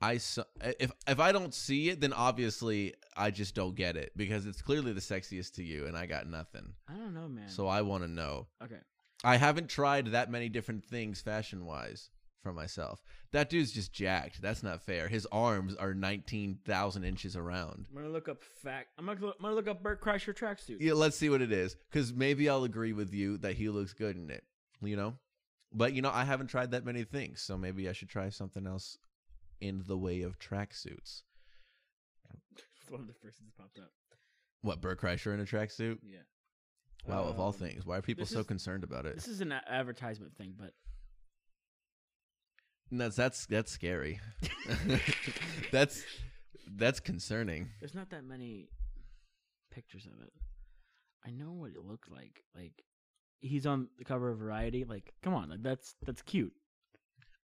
I saw, eh, if if I don't see it, then obviously I just don't get it because it's clearly the sexiest to you, and I got nothing. I don't know, man. So I want to know. okay. I haven't tried that many different things fashion wise for myself. That dude's just jacked. That's not fair. His arms are nineteen thousand inches around. I'm gonna look up fact. I'm gonna, I'm gonna look up Bert Kreischer tracksuit. Yeah, let's see what it is, because maybe I'll agree with you that he looks good in it. You know, but you know I haven't tried that many things, so maybe I should try something else in the way of tracksuits. One of the first things that popped up. What Bert Kreischer in a tracksuit? Yeah. Wow, of all Um, things, why are people so is- concerned about it? This is an a- advertisement thing, but That's that's that's scary. that's that's concerning. there's not that many pictures of it. I know what it looked like. Like he's on the cover of Variety. Like, come on, like that's that's cute.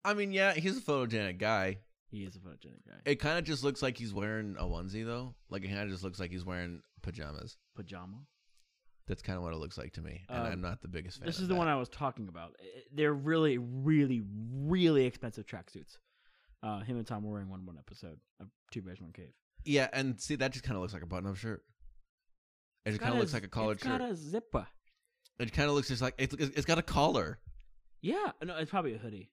I mean, yeah, he's a photogenic guy. He is a photogenic guy. It kind of just looks like he's wearing a onesie though. Like it kind of just looks like he's wearing pajamas. Pajama. That's kind of what it looks like to me, and Um, I'm not the biggest fan. This of is the that. one I was talking about. I- They're really, really, really expensive tracksuits. Uh, him and Tom were wearing one one episode of Two Bears One Cave. Yeah, and see that just kind of looks like a button-up shirt. It It's kind of looks like a collared It's got shirt. a zipper. It kind of looks just like it's, it's got a collar. Yeah, no, it's probably a hoodie.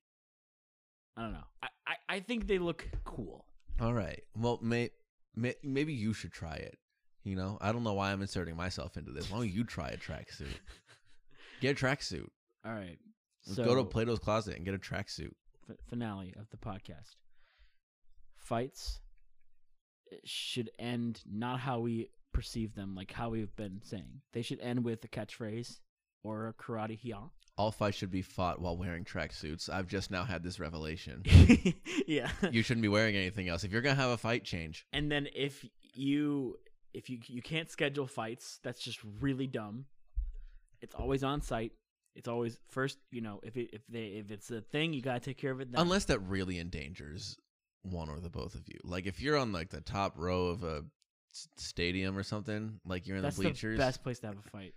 I don't know. I, I, I think they look cool. All right. Well, may, may maybe you should try it. You know, I don't know why I'm inserting myself into this. Why don't you try a tracksuit? Get a tracksuit. All right. Let's So Go to Plato's Closet and get a tracksuit. f- finale of the podcast. Fights uh, should end not how we perceive them, like how we've been saying. They should end with a catchphrase or a karate hiya. All fights should be fought while wearing tracksuits. I've just now had this revelation. yeah. you shouldn't be wearing anything else. If you're gonna have a fight, change. and then if you if you you can't schedule fights, that's just really dumb. It's always on site. It's always first, you know, if it, if they if it's a thing, you gotta take care of it. Then. Unless that really endangers one or the both of you. Like if you're on like the top row of a stadium or something, like you're in that's the bleachers. the best place to have a fight.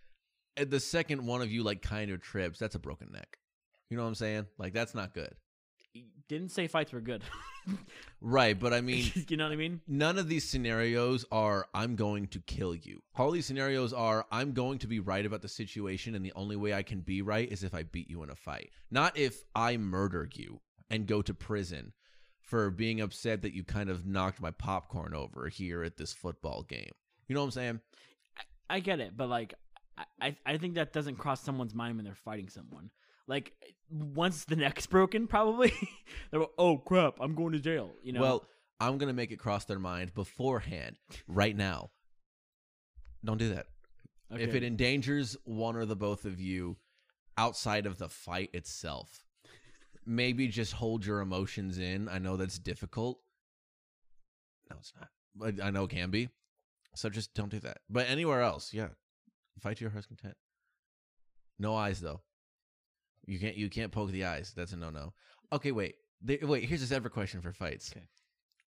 The second one of you like kind of trips, that's a broken neck. You know what I'm saying? Like that's not good. Didn't say fights were good. Right, but I mean you know what I mean? none of these scenarios are I'm going to kill you. All these scenarios are I'm going to be right about the situation and the only way I can be right is if I beat you in a fight. Not if I murder you and go to prison for being upset that you kind of knocked my popcorn over here at this football game. You know what I'm saying? I get it, but like, I- I I think that doesn't cross someone's mind when they're fighting someone. Like once the neck's broken, probably they're like, oh crap, I'm going to jail. You know. Well, I'm going to make it cross their mind beforehand right now. Don't do that. If it endangers one or the both of you outside of the fight itself, maybe just hold your emotions in. I know that's difficult. No, it's not. But I know it can be. So just don't do that. But anywhere else, yeah. Fight to your heart's content. No eyes though. You can't you can't poke the eyes. That's a no no. Okay, wait. There, wait, here's a separate question for fights. Okay.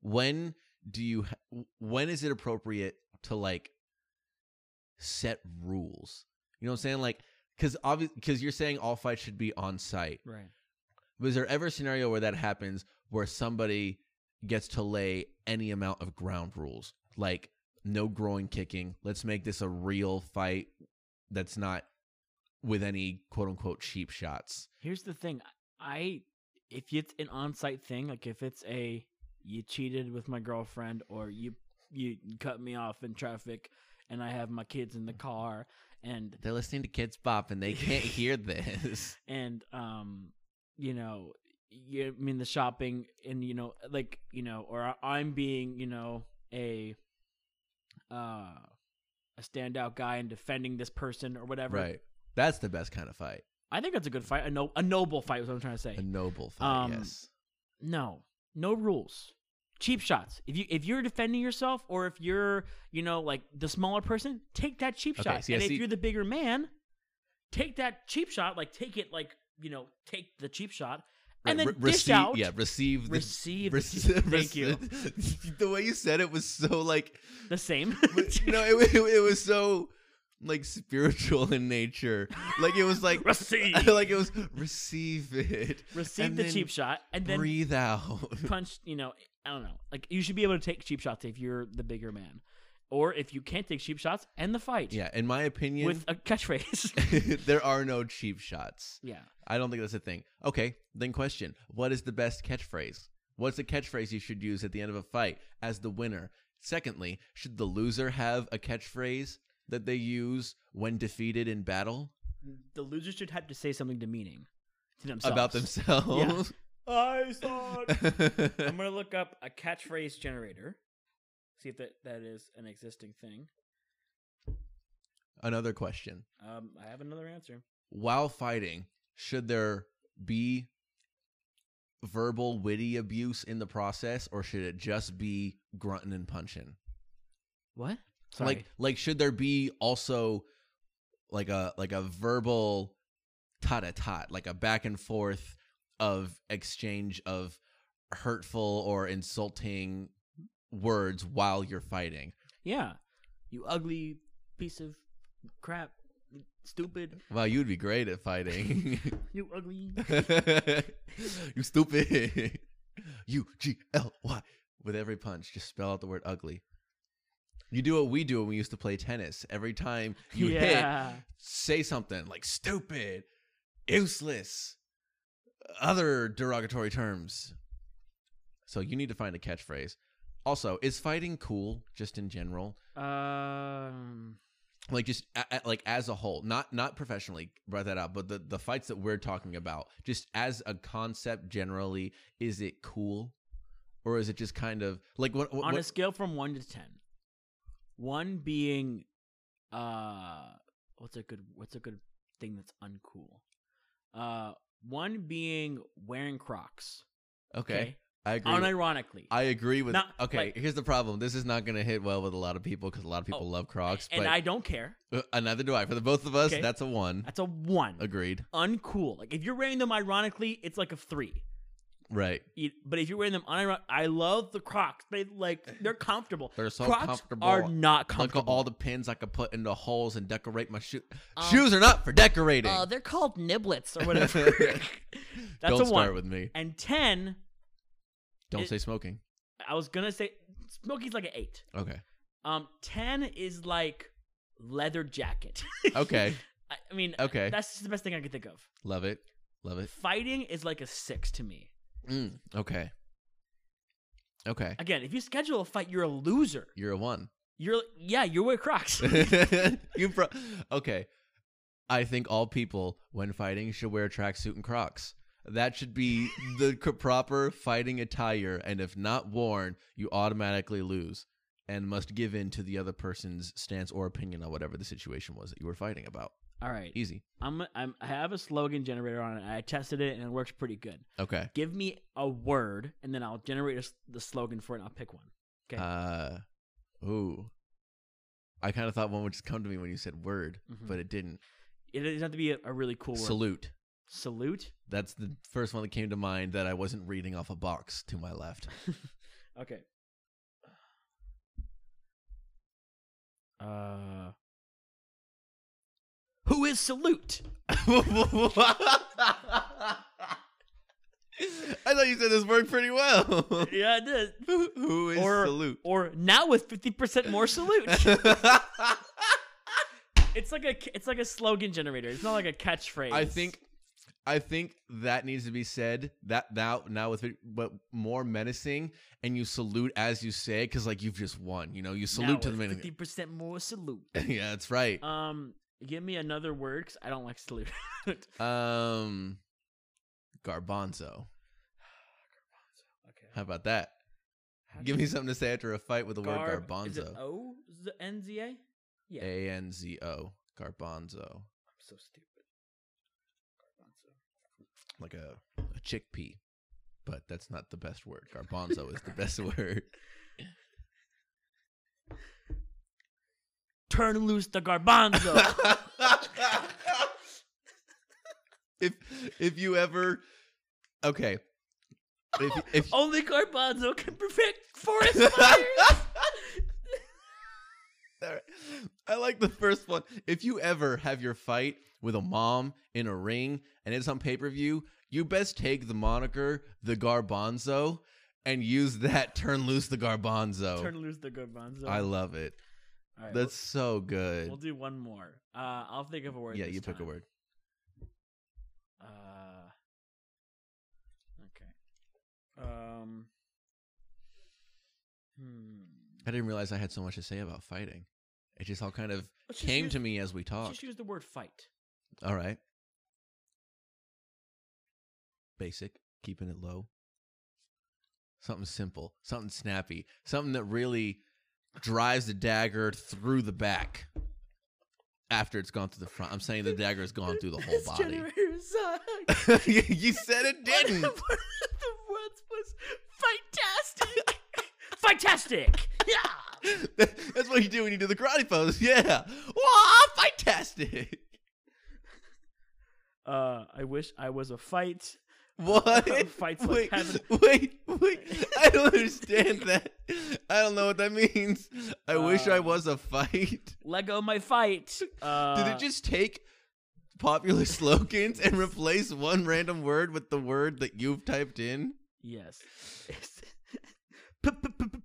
When do you when is it appropriate to like set rules? You know what I'm saying? Like cuz obviously cuz you're saying all fights should be on site. right. Was there ever a scenario where that happens where somebody gets to lay any amount of ground rules? Like no groin kicking. Let's make this a real fight that's not with any quote unquote cheap shots. Here's the thing. I if it's an on-site thing, like if it's a you cheated with my girlfriend or you you cut me off in traffic and I have my kids in the car and They're listening to Kidz Bop and they can't hear this. and um you know you I mean the shopping and you know like you know or I'm being you know a uh a standout guy and defending this person or whatever. Right. That's the best kind of fight. I think that's a good fight. A no a noble fight is what I'm trying to say. A noble fight, Um, yes. No, no rules. Cheap shots. If you if you're defending yourself, or if you're you know like the smaller person, take that cheap Okay, shot. see, and if you're the bigger man, take that cheap shot. Like take it like you know take the cheap shot and then re- dish receive, out. Yeah, receive. the- receive. the rec- cheap- Thank you. the way you said it was so like The same. no, it, wa- it was so like spiritual in nature. Like it was like Receive. like it was receive it. receive the cheap shot and then breathe out. punch. You know, I don't know. Like you should be able to take cheap shots if you're the bigger man, or if you can't take cheap shots, end the fight. yeah, in my opinion, With a catchphrase. there are no cheap shots. yeah. I don't think that's a thing. Okay, then question: What is the best catchphrase? What's the catchphrase you should use at the end of a fight as the winner? Secondly, should the loser have a catchphrase that they use when defeated in battle The loser should have to say something demeaning to themselves. about themselves? Yeah. I saw. I'm gonna look up a catchphrase generator. See if that that is an existing thing. Another question: Um, I have another answer. While fighting, should there be verbal witty abuse in the process, or should it just be grunting and punching? What? Sorry. Like, like should there be also like a like a verbal tat a tat, like a back and forth of exchange of hurtful or insulting words while you're fighting. Yeah. You ugly piece of crap. Stupid. Wow, you'd be great at fighting. You ugly. you stupid. U G L Y. With every punch, just spell out the word ugly. You do what we do when we used to play tennis. Every time you hit, say something like stupid, useless, other derogatory terms. So you need to find a catchphrase. Also, is fighting cool just in general? Um. Like just a, a- like as a whole, not not professionally brought that out, but the the fights that we're talking about, just as a concept generally, is it cool, or is it just kind of like what, what, on a scale from one to ten, one being, uh, what's a good what's a good thing that's uncool? Uh, one being wearing Crocs. okay, I agree. Unironically. I agree with. Not- okay, like- here's the problem. This is not going to hit well with a lot of people because a lot of people Oh, love Crocs. and but I don't care. uh, neither do I. For the both of us, Okay. that's a one. That's a one. Agreed. Uncool. Like if you're wearing them ironically, it's like a three. Right. But if you're wearing them uniron, I love the Crocs. They like they're comfortable. They're so Crocs comfortable. are not Look at all the pins I could put into holes and decorate my shoe. Um, Shoes are not for decorating. Uh, they're called niblets or whatever. That's Don't a start one. with me. And ten, Don't it- say smoking. I was gonna say Smokey's like an eight. Okay. Um, ten is like leather jacket. Okay. I, mean, Okay. that's just the best thing I could think of. Love it. Love it. Fighting is like a six to me. Mm, okay. Okay. Again, if you schedule a fight, you're a loser. You're a one. You're yeah, you're wearing Crocs. you pro- okay. I think all people, when fighting, should wear a tracksuit and Crocs. That should be the proper fighting attire, and if not worn, you automatically lose and must give in to the other person's stance or opinion on whatever the situation was that you were fighting about. All right, Easy. I'm, I'm I have a slogan generator on it. I tested it and it works pretty good. Okay. Give me a word and then I'll generate a the slogan for it. and I'll pick one. Okay. Uh, ooh. I kind of thought one would just come to me when you said word, Mhm. but it didn't. It doesn't have to be a, a really cool word. Salute. Salute. That's the first one that came to mind that I wasn't reading off a box to my left. Okay. Uh. Who is salute? I thought you said this worked pretty well. Yeah, it did. Who is Or- salute? Or now with fifty percent more salute. it's like a it's like a slogan generator. It's not like a catchphrase. I think I think that needs to be said that now now with it but more menacing and you salute as you say cuz like you've just won, you know, you salute to the minute. Fifty percent more salute. yeah, that's right. Um, give me another word because I don't like salute. Um garbanzo. okay. How about that? How Give me something to say after a fight with the word garbanzo. Is it O N Z A? Yeah. A N Z O. Garbanzo. I'm so stupid. Like a, a chickpea. But that's not the best word. Garbanzo is the best word. Turn loose the garbanzo. if if you ever okay. If if Only garbanzo can prevent forest fires. I like the first one. If you ever have your fight with a mom in a ring and it's on pay per view, you best take the moniker the Garbanzo and use that turn loose the Garbanzo. Turn loose the garbanzo. I love it. Right, That's so we'll, good. we'll do one more. Uh, I'll think of a word. yeah, you pick a word. Uh, okay. Um. Hmm. I didn't realize I had so much to say about fighting. It just all kind of Let's came use- to me as we talked. Just use the word fight. All right. Basic, keeping it low. Something simple, something snappy, something that really drives the dagger through the back after it's gone through the front. I'm saying the dagger has gone through the whole This body. you you said it didn't. One of the words was fantastic. fantastic. Yeah. That's what you do when you do the karate pose. Yeah. Wow, fantastic. Uh, I wish I was a fight. What? Fights like wait, heaven. wait, wait. I don't understand that. I don't know what that means. I wish I Uh, was a fight. Lego my fight. Uh, Did it just take popular slogans and replace one random word with the word that you've typed in? Yes.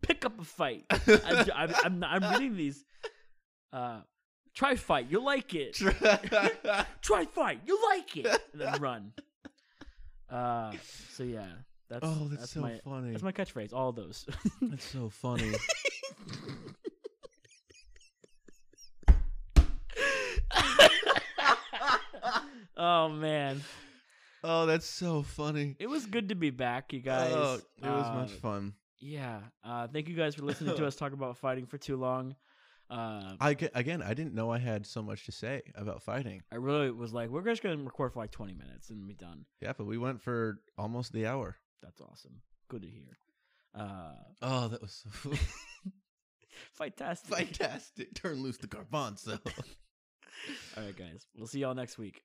Pick up a fight. I, am I'm, I'm reading these. Uh, try fight. You like it. Try fight. You like it. And then run. Uh, so yeah, that's oh, that's, so my funny. that's my catchphrase. All those. That's so funny. oh man, oh, that's so funny. it was good to be back, you guys. Oh, it was Uh, much fun. Yeah. Uh, thank you guys for listening to us talk about fighting for too long. Uh, I again, I didn't know I had so much to say about fighting. I really was like, we're just gonna record for like 20 minutes and be done. Yeah, but we went for almost the hour. That's awesome. Good to hear. Uh, Oh, that was so fantastic. fantastic. Turn loose the garbanzo. All right, guys. We'll see y'all next week.